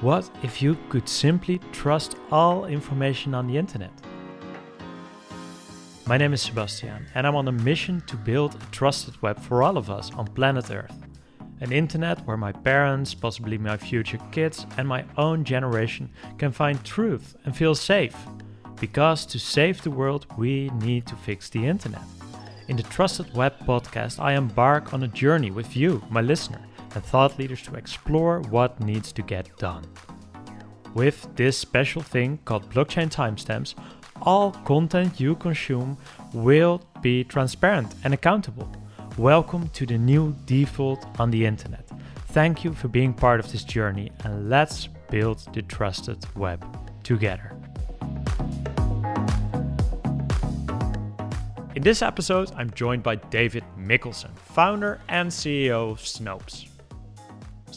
What if you could simply trust all information on the internet? My name is Sebastian, and I'm on a mission to build a trusted web for all of us on planet Earth. An internet where my parents, possibly my future kids, and my own generation can find truth and feel safe. Because to save the world, we need to fix the internet. In the Trusted Web podcast, I embark on a journey with you, my listener and thought leaders to explore what needs to get done. With this special thing called blockchain timestamps, all content you consume will be transparent and accountable. Welcome to the new default on the internet. Thank you for being part of this journey and let's build the trusted web together. In this episode, I'm joined by David Mikkelson, founder and CEO of Snopes.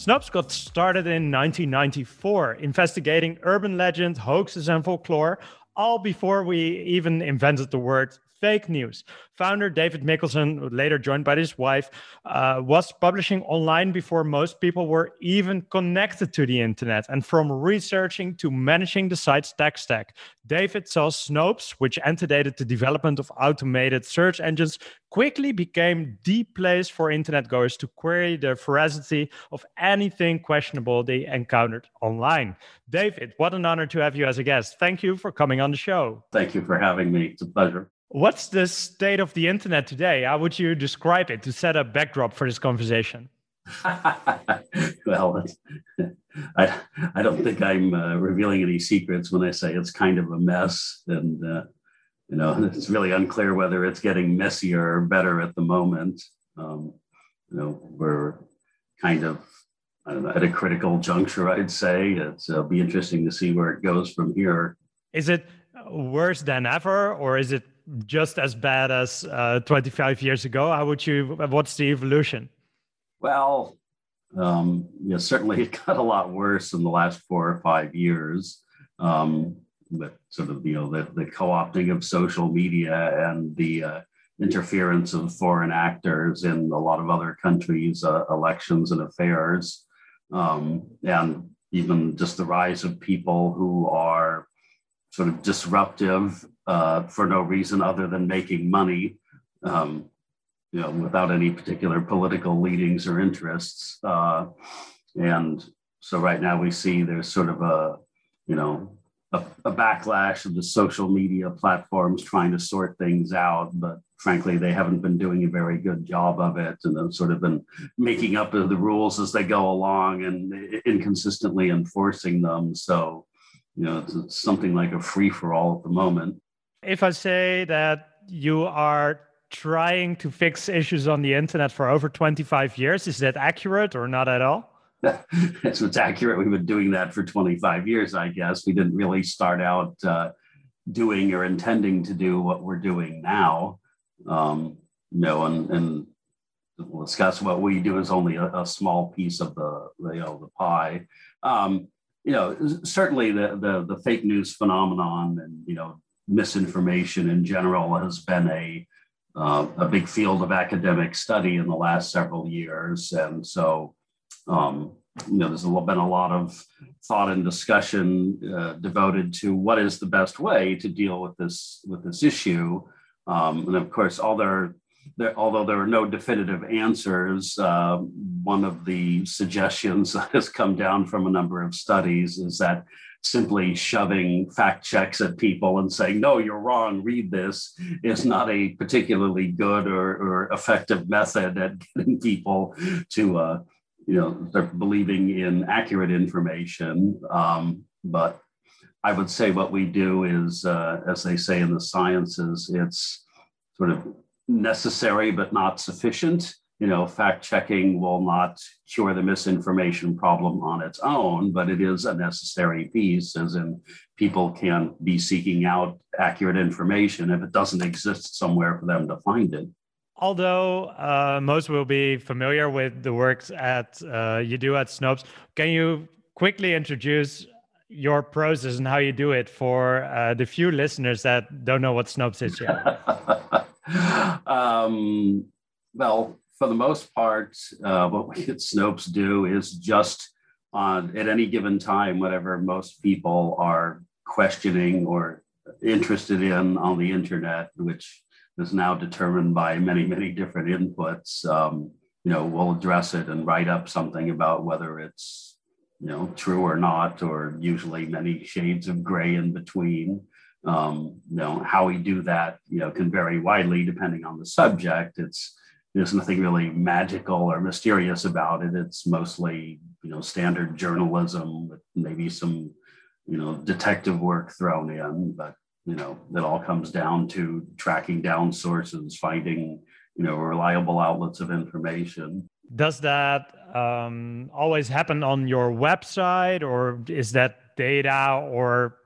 Snopes got started in 1994, investigating urban legend, hoaxes, and folklore, all before we even invented the word fake news. Founder David Mikkelson, later joined by his wife, uh, was publishing online before most people were even connected to the internet. And from researching to managing the site's tech stack, David saw Snopes, which antedated the development of automated search engines, quickly became the place for internet goers to query the veracity of anything questionable they encountered online. David, what an honor to have you as a guest. Thank you for coming on the show. Thank you for having me. It's a pleasure. What's the state of the internet today? How would you describe it to set a backdrop for this conversation? well, I, I don't think I'm uh, revealing any secrets when I say it's kind of a mess. And, uh, you know, it's really unclear whether it's getting messier or better at the moment. Um, you know, we're kind of know, at a critical juncture, I'd say. It's, it'll be interesting to see where it goes from here. Is it worse than ever, or is it just as bad as uh, 25 years ago? How would you? What's the evolution? Well, um, know, certainly it got a lot worse in the last four or five years. Um, with sort of you know the, the co-opting of social media and the uh, interference of foreign actors in a lot of other countries' uh, elections and affairs, um, and even just the rise of people who are sort of disruptive uh, for no reason other than making money, um, you know, without any particular political leadings or interests. Uh, and so right now we see there's sort of a, you know, a, a, backlash of the social media platforms trying to sort things out, but frankly, they haven't been doing a very good job of it, and have sort of been making up the rules as they go along and inconsistently enforcing them. So, you know, it's, it's something like a free for all at the moment. If I say that you are trying to fix issues on the internet for over 25 years, is that accurate or not at all? That's what's accurate. We've been doing that for 25 years, I guess. We didn't really start out uh, doing or intending to do what we're doing now. Um, you know, and, and we'll discuss what we do is only a, a small piece of the, you know, the pie. Um, you know, certainly the, the, the fake news phenomenon and you know misinformation in general has been a uh, a big field of academic study in the last several years, and so um, you know there's been a lot of thought and discussion uh, devoted to what is the best way to deal with this with this issue, um, and of course, all there there, although there are no definitive answers, uh, one of the suggestions that has come down from a number of studies is that simply shoving fact checks at people and saying, no, you're wrong, read this, is not a particularly good or, or effective method at getting people to, uh, you know, start believing in accurate information. Um, but I would say what we do is, uh, as they say in the sciences, it's sort of necessary but not sufficient. You know, fact checking will not cure the misinformation problem on its own, but it is a necessary piece, as in people can be seeking out accurate information if it doesn't exist somewhere for them to find it. Although uh, most will be familiar with the works at uh, you do at Snopes, can you quickly introduce your process and how you do it for uh, the few listeners that don't know what Snopes is yet? um, well, for the most part, uh, what we at Snopes do is just on at any given time, whatever most people are questioning or interested in on the internet, which is now determined by many, many different inputs. Um, you know, we'll address it and write up something about whether it's, you know, true or not, or usually many shades of gray in between. Um, you know, how we do that, you know, can vary widely depending on the subject. It's there's nothing really magical or mysterious about it. It's mostly, you know, standard journalism with maybe some, you know, detective work thrown in, but you know, it all comes down to tracking down sources, finding you know reliable outlets of information does that um, always happen on your website or is that data or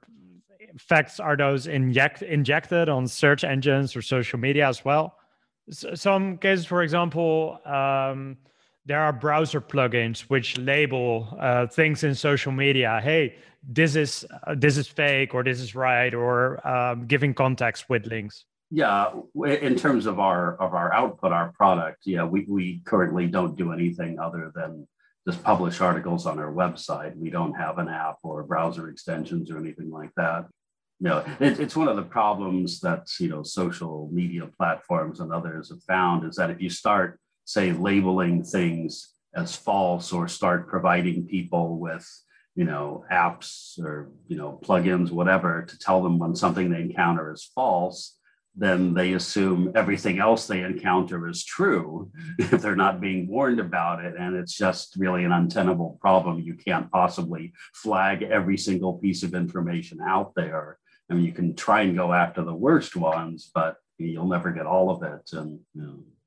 facts are those inject, injected on search engines or social media as well some cases for example um, there are browser plugins which label uh, things in social media hey this is uh, this is fake or this is right or um, giving context with links yeah, in terms of our of our output, our product, yeah, we, we currently don't do anything other than just publish articles on our website. We don't have an app or browser extensions or anything like that. Know, it, it's one of the problems that you know social media platforms and others have found is that if you start, say, labeling things as false or start providing people with you know apps or you know plugins, whatever, to tell them when something they encounter is false then they assume everything else they encounter is true if they're not being warned about it. And it's just really an untenable problem. You can't possibly flag every single piece of information out there. I mean, you can try and go after the worst ones, but you'll never get all of it. And you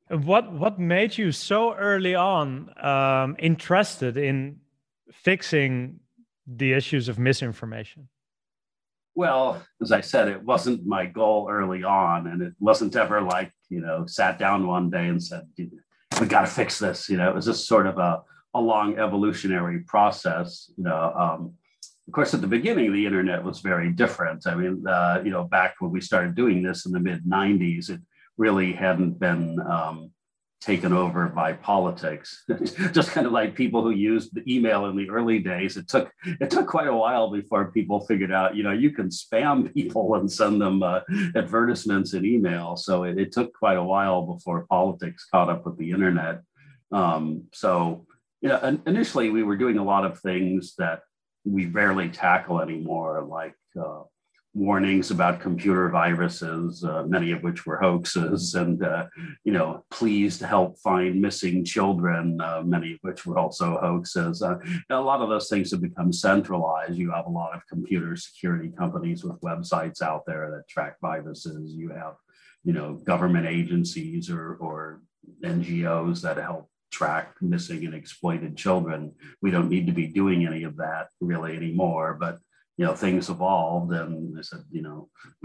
know. what what made you so early on um, interested in fixing the issues of misinformation? Well, as I said, it wasn't my goal early on, and it wasn't ever like you know sat down one day and said we got to fix this. You know, it was just sort of a a long evolutionary process. You know, um, of course, at the beginning, the internet was very different. I mean, uh, you know, back when we started doing this in the mid '90s, it really hadn't been um, taken over by politics. Just kind of like people who used the email in the early days. It took it took quite a while before people figured out, you know, you can spam people and send them uh, advertisements in email. So it, it, took quite a while before politics caught up with the internet. Um, so you know, initially we were doing a lot of things that we rarely tackle anymore, like uh, warnings about computer viruses, uh, many of which were hoaxes, and uh, you know, please to help find missing children, uh, many of which were also hoaxes. Uh, a lot of those things have become centralized. You have a lot of computer security companies with websites out there that track viruses. You have, you know, government agencies or or NGOs that help track missing and exploited children. We don't need to be doing any of that really anymore, but you know things evolved and i said you know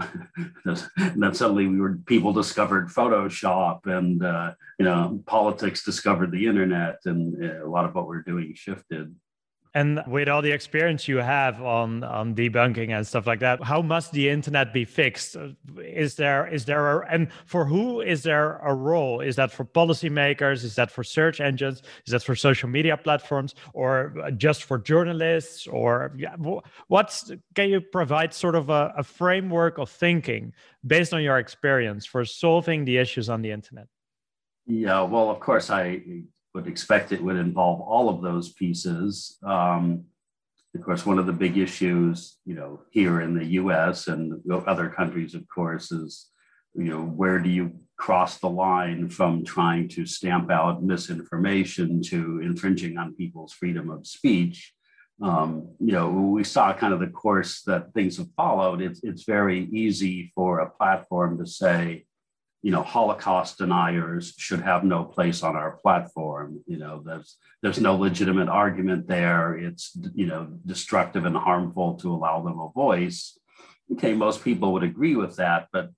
and then suddenly we were people discovered photoshop and uh, you know politics discovered the internet and uh, a lot of what we're doing shifted and with all the experience you have on on debunking and stuff like that, how must the internet be fixed? Is there is there a, and for who is there a role? Is that for policymakers? Is that for search engines? Is that for social media platforms, or just for journalists? Or what's can you provide sort of a, a framework of thinking based on your experience for solving the issues on the internet? Yeah, well, of course, I would expect it would involve all of those pieces. Um, of course, one of the big issues, you know, here in the U.S. and other countries, of course, is you know where do you cross the line from trying to stamp out misinformation to infringing on people's freedom of speech? Um, you know, we saw kind of the course that things have followed. It's it's very easy for a platform to say, you know, Holocaust deniers should have no place on our platform. You know, there's there's no legitimate argument there. It's you know destructive and harmful to allow them a voice. Okay, most people would agree with that, but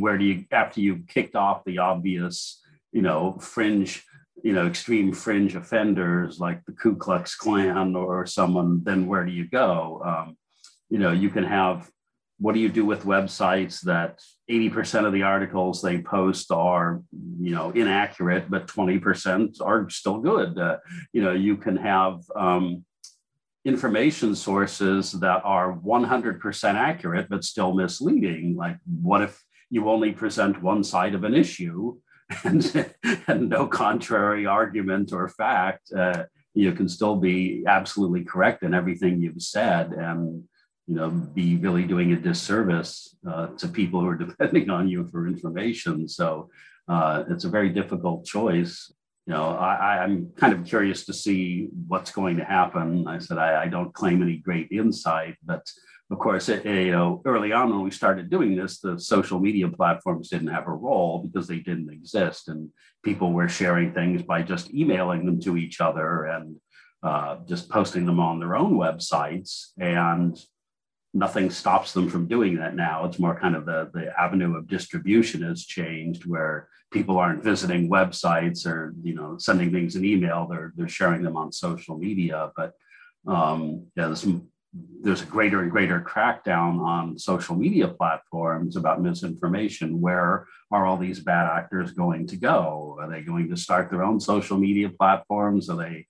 where do you after you've kicked off the obvious, you know, fringe, you know, extreme fringe offenders like the Ku Klux Klan or someone, then where do you go? Um, you know, you can have what do you do with websites that 80% of the articles they post are you know inaccurate but 20% are still good uh, you know you can have um, information sources that are 100% accurate but still misleading. Like, what if you only present one side of an issue and, and no contrary argument or fact? Uh, you can still be absolutely correct in everything you've said and you know be really doing a disservice uh, to people who are depending on you for information. So uh, it's a very difficult choice. You know, I, am kind of curious to see what's going to happen. I said I, I don't claim any great insight, but of course, it, you know, early on when we started doing this, the social media platforms didn't have a role because they didn't exist, and people were sharing things by just emailing them to each other and uh, just posting them on their own websites, and nothing stops them from doing that now. It's more kind of the the avenue of distribution has changed, where people aren't visiting websites or you know sending things in email. They're they're sharing them on social media. But um, yeah there's there's a greater and greater crackdown on social media platforms about misinformation. Where are all these bad actors going to go? Are they going to start their own social media platforms? Are they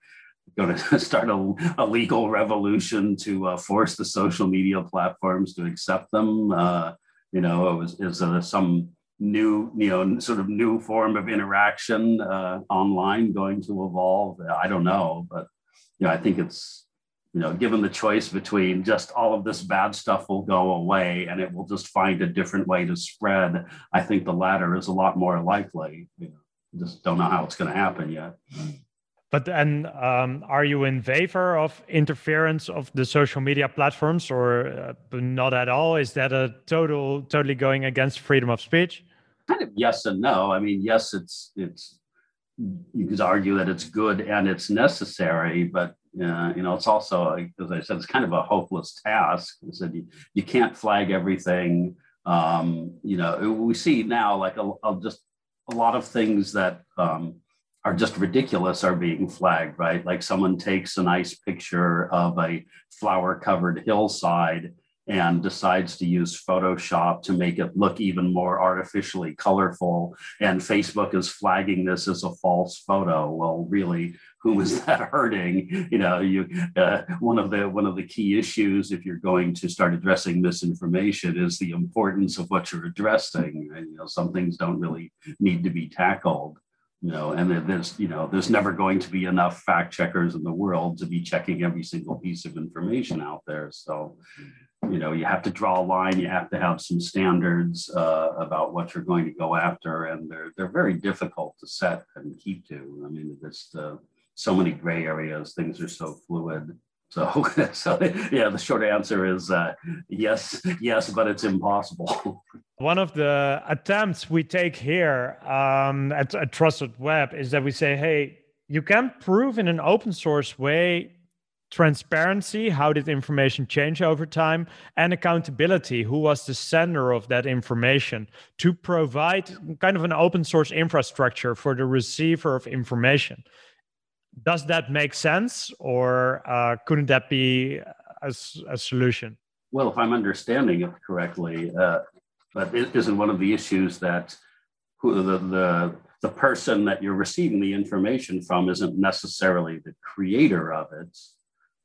going to start a, a legal revolution to uh, force the social media platforms to accept them uh, you know is, is there some new, you know, sort of new form of interaction uh, online going to evolve? I don't know, but you know, I think it's you know, given the choice between just all of this bad stuff will go away and it will just find a different way to spread, I think the latter is a lot more likely. You know, just don't know how it's going to happen yet. But then, um, are you in favor of interference of the social media platforms, or uh, not at all? Is that a total, totally going against freedom of speech? kind of yes and no. I mean, yes, it's it's you could argue that it's good and it's necessary, but uh, you know, it's also, as I said, it's kind of a hopeless task. I said you, you can't flag everything. Um, you know, we see now like a, a just a lot of things that um, are just ridiculous are being flagged, right? Like someone takes a nice picture of a flower covered hillside and decides to use Photoshop to make it look even more artificially colorful. And Facebook is flagging this as a false photo. Well, really, who is that hurting? You know, you uh, one of the one of the key issues if you're going to start addressing misinformation is the importance of what you're addressing. And, you know, some things don't really need to be tackled you know and there's you know there's never going to be enough fact checkers in the world to be checking every single piece of information out there. So you know you have to draw a line you have to have some standards uh, about what you're going to go after and they're they're very difficult to set and keep to. I mean there's uh, so many gray areas things are so fluid so so yeah the short answer is uh, yes yes but it's impossible. One of the attempts we take here um, at, at trusted web is that we say hey you can prove in an open source way transparency how did information change over time and accountability who was the sender of that information to provide kind of an open source infrastructure for the receiver of information does that make sense or uh, couldn't that be a, a, solution well if i'm understanding it correctly uh, but isn't one of the issues that who the, the the person that you're receiving the information from isn't necessarily the creator of it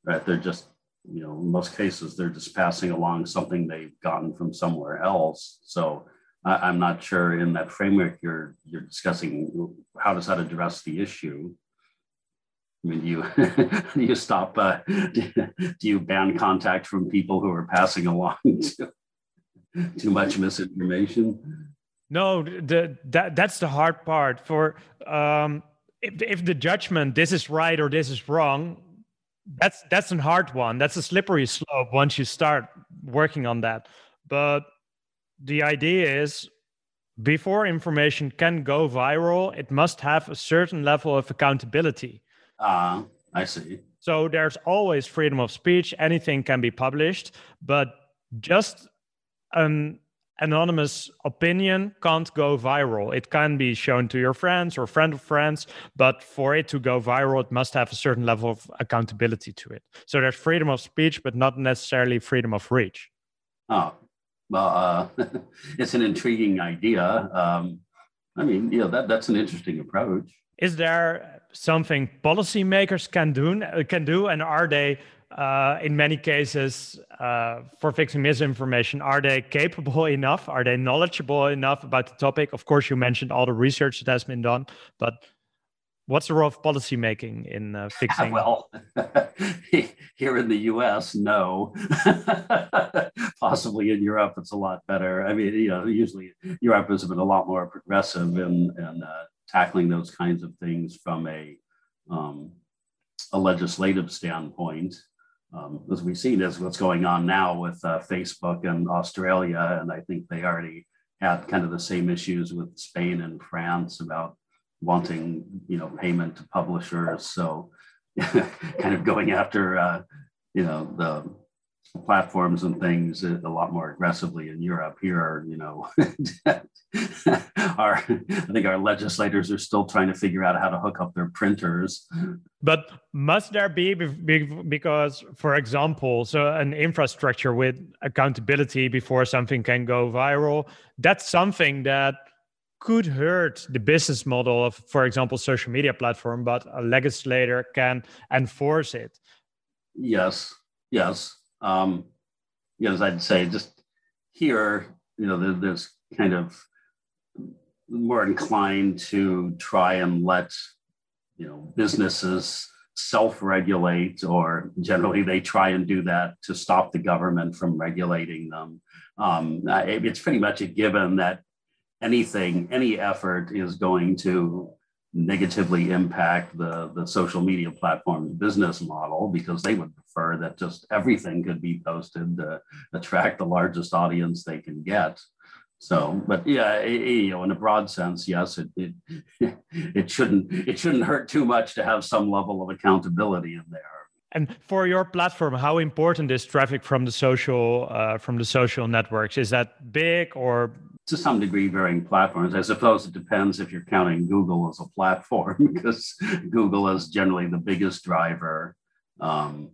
right? They're just, you know, in most cases, they're just passing along something they've gotten from somewhere else. So I, am not sure in that framework you're you're discussing how does that address the issue. I mean, do you do you stop? Uh, do, you ban contact from people who are passing along too, too much misinformation? No, the, that that's the hard part. For um, if if the judgment this is right or this is wrong that's that's a hard one that's a slippery slope once you start working on that but the idea is before information can go viral it must have a certain level of accountability ah uh, i see so there's always freedom of speech anything can be published but just an anonymous opinion can't go viral. It can be shown to your friends or friend of friends, but for it to go viral, it must have a certain level of accountability to it. So there's freedom of speech, but not necessarily freedom of reach. Oh, well, uh, it's an intriguing idea. Um, I mean, you know, that, that's an interesting approach. Is there something policymakers can do, can do and are they uh, in many cases uh, for fixing misinformation are they capable enough? Are they knowledgeable enough about the topic? Of course you mentioned all the research that has been done but what's the role of policymaking in uh, fixing well here in the us no. Possibly in europe it's a lot better. I mean you know usually europe has been a lot more progressive in, in uh, tackling those kinds of things from a um, a legislative standpoint. Um, as we've seen, is what's going on now with uh, Facebook and Australia, and I think they already had kind of the same issues with Spain and France about wanting, you know, payment to publishers. So, kind of going after, uh, you know, the platforms and things a lot more aggressively in Europe. Here, you know, our I think our legislators are still trying to figure out how to hook up their printers. But must there be because, for example, so an infrastructure with accountability before something can go viral? That's something that could hurt the business model of, for example, social media platform, but a legislator can enforce it. Yes, yes um, you know, as I'd say, just here, you know, there's kind of more inclined to try and let, you know, businesses self-regulate, or generally they try and do that to stop the government from regulating them. Um, it's pretty much a given that anything, any effort is going to negatively impact the, the social media platform's business model because they would prefer that just everything could be posted to attract the largest audience they can get. So, but yeah, you know, in a broad sense, yes, it, it it shouldn't it shouldn't hurt too much to have some level of accountability in there. And for your platform, how important is traffic from the social uh, from the social networks? Is that big or to some degree varying platforms. I suppose it depends if you're counting Google as a platform, because Google is generally the biggest driver. Um,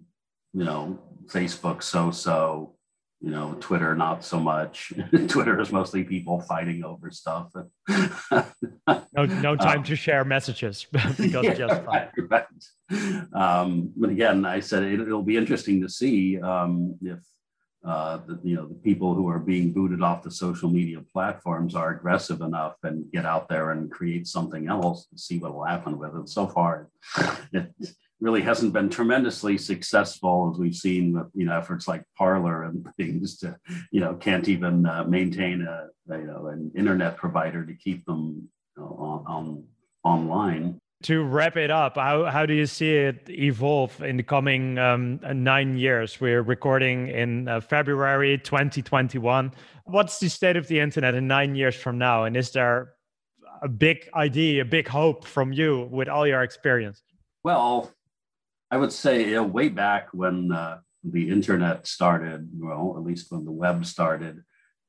you know, Facebook so so, you know, Twitter not so much. Twitter is mostly people fighting over stuff. no, no time um, to share messages because yeah, just fine. Right. Um, but again, I said it, will be interesting to see um, if uh, the, you know the people who are being booted off the social media platforms are aggressive enough and get out there and create something else and see what will happen with it. So far, it really hasn't been tremendously successful as we've seen with you know efforts like Parler and things to you know can't even uh, maintain a, a, you know an internet provider to keep them you know, on, on online to wrap it up, how, how do you see it evolve in the coming um, nine years? We're recording in uh, February 2021. What's the state of the internet in nine years from now? And is there a big idea, a big hope from you with all your experience? Well, I would say you know, way back when uh, the internet started, well, at least when the web started,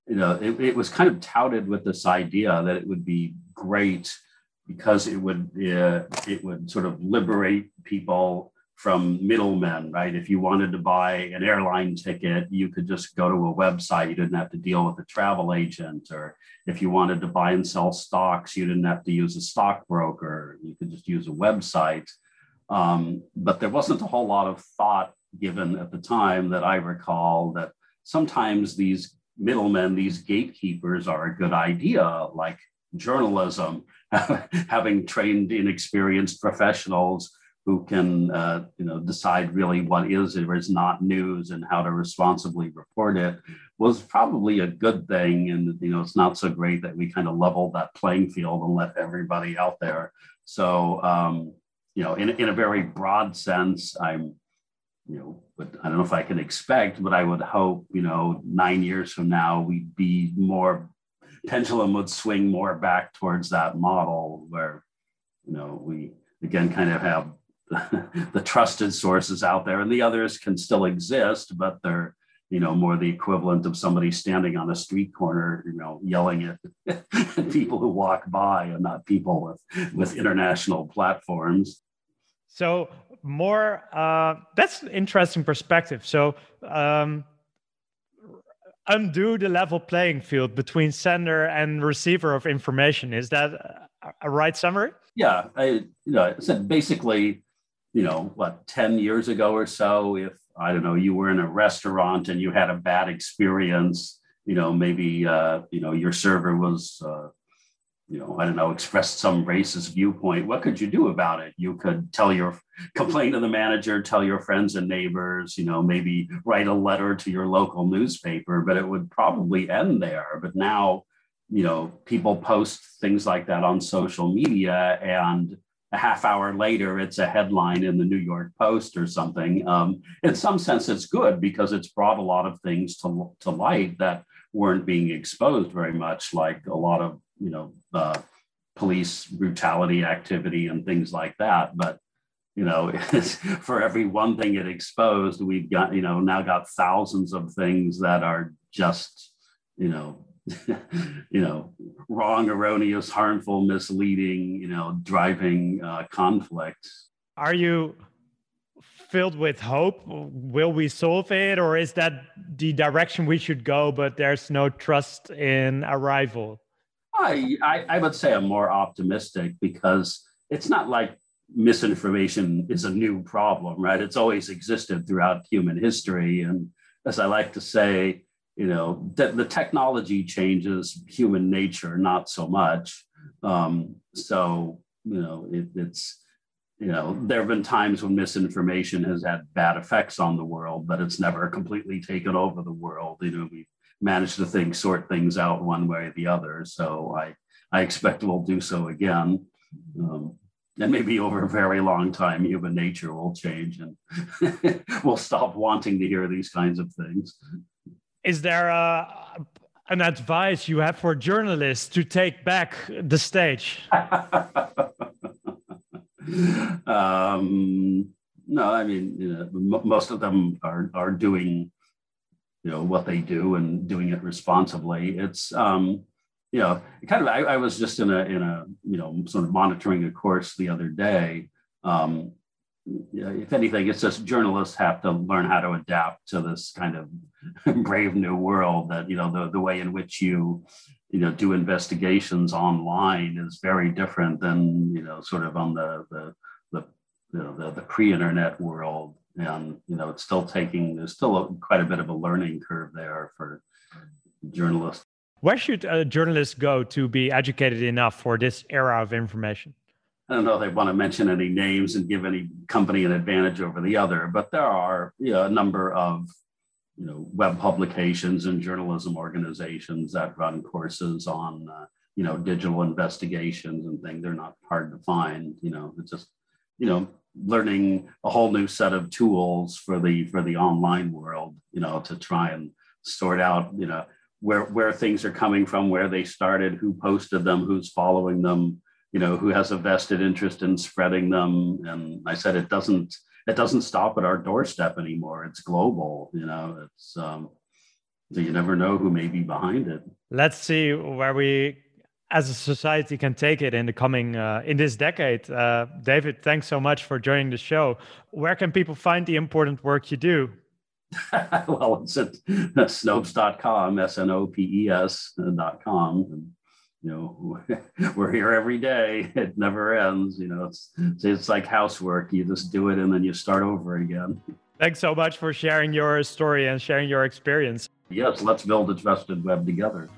you know, it, it was kind of touted with this idea that it would be great because it would uh, it would sort of liberate people from middlemen, right? If you wanted to buy an airline ticket, you could just go to a website. You didn't have to deal with a travel agent. Or if you wanted to buy and sell stocks, you didn't have to use a stockbroker. You could just use a website. Um, but there wasn't a whole lot of thought given at the time that I recall that sometimes these middlemen, these gatekeepers are a good idea, like journalism having trained inexperienced professionals who can uh, you know decide really what is or is not news and how to responsibly report it was probably a good thing. And you know it's not so great that we kind of leveled that playing field and let everybody out there. So um, you know in, in a very broad sense i'm you know but i don't know if i can expect but i would hope you know nine years from now we'd be more pendulum would swing more back towards that model where, you know, we again kind of have the trusted sources out there and the others can still exist, but they're, you know, more the equivalent of somebody standing on a street corner, you know, yelling at people who walk by and not people with, with international platforms. So more, uh, that's interesting perspective. So um, undo the level playing field between sender and receiver of information. Is that a right summary? Yeah, I you know basically you know, what, 10 years ago or so, if I don't know, you were in a restaurant and you had a bad experience, you know, maybe, uh, you know, your server was, uh, you know, I don't know, expressed some racist viewpoint. What could you do about it? You could tell your, complain to the manager, tell your friends and neighbors, you know, maybe write a letter to your local newspaper, but it would probably end there. But now, you know, people post things like that on social media and a half hour later, it's a headline in the New York Post or something. Um, in some sense, it's good because it's brought a lot of things to, to light that weren't being exposed very much, like a lot of, you know, police brutality activity and things like that. But, you know, for every one thing it exposed, we've got, you know, now got thousands of things that are just, you know, you know, wrong, erroneous, harmful, misleading, you know, driving uh, conflict. Are you filled with hope? Will we solve it, or is that the direction we should go? But there's no trust in arrival. I, I, I would say I'm more optimistic because it's not like misinformation is a new problem, right? It's always existed throughout human history, and as I like to say, you know the, the technology changes human nature not so much. Um, so you know it, it's you know there have been times when misinformation has had bad effects on the world but it's never completely taken over the world. You know we managed to think sort things out one way or the other. So i i expect we'll do so again. Um, and maybe over a very long time. Human nature will change and we'll stop wanting to hear these kinds of things. Is there a, an advice you have for journalists to take back the stage? um, no, I mean, you know, most of them are are doing, you know, what they do and doing it responsibly. It's, um, you know, kind of. I, I was just in a in a you know sort of monitoring a course the other day. Um, if anything, it's just journalists have to learn how to adapt to this kind of brave new world that, you know, the, the way in which you, you know, do investigations online is very different than, you know, sort of on the, the, the, you know, the, the pre-internet world. And, you know, it's still taking, there's still a, quite a bit of a learning curve there for journalists. Where should a journalist go to be educated enough for this era of information? I don't know if they want to mention any names and give any company an advantage over the other, but there are you know, a number of you know web publications and journalism organizations that run courses on uh, you know digital investigations and things. They're not hard to find. You know, it's just you know learning a whole new set of tools for the for the online world. You know, to try and sort out you know where where things are coming from, where they started, who posted them, who's following them you know, who has a vested interest in spreading them. And I said, it doesn't, it doesn't stop at our doorstep anymore. It's global, you know, it's, um, so you never know who may be behind it. Let's see where we as a society can take it in the coming uh, in this decade. Uh, david thanks so much for joining the show. Where can people find the important work you do? Well it's at snopes.com s-n-o-p-e-s.com you know we're here every day. It never ends you know it's it's like housework. You just do it and then you start over again. Thanks so much for sharing your story and sharing your experience. Yes let's build a trusted web together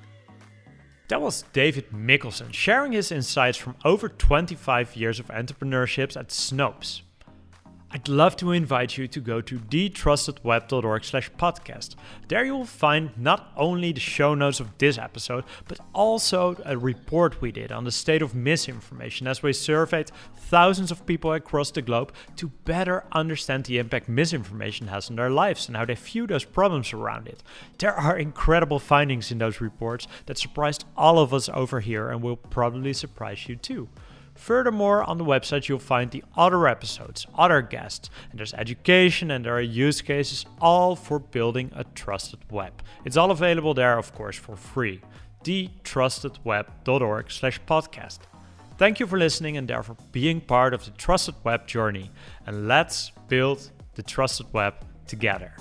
that was David Mikkelson sharing his insights from over 25 years of entrepreneurship at Snopes. I'd love to invite you to go to thetrustedweb.org slash podcast. There you will find not only the show notes of this episode, but also a report we did on the state of misinformation as we surveyed thousands of people across the globe to better understand the impact misinformation has on their lives and how they view those problems around it. There are incredible findings in those reports that surprised all of us over here and will probably surprise you too. Furthermore, on the website you'll find the other episodes, other guests, and there's education and there are use cases, all for building a trusted web. It's all available there, of course, for free. thetrustedweb.org slash podcast. Thank you for listening and therefore being part of the Trusted Web journey. And let's build the Trusted Web together.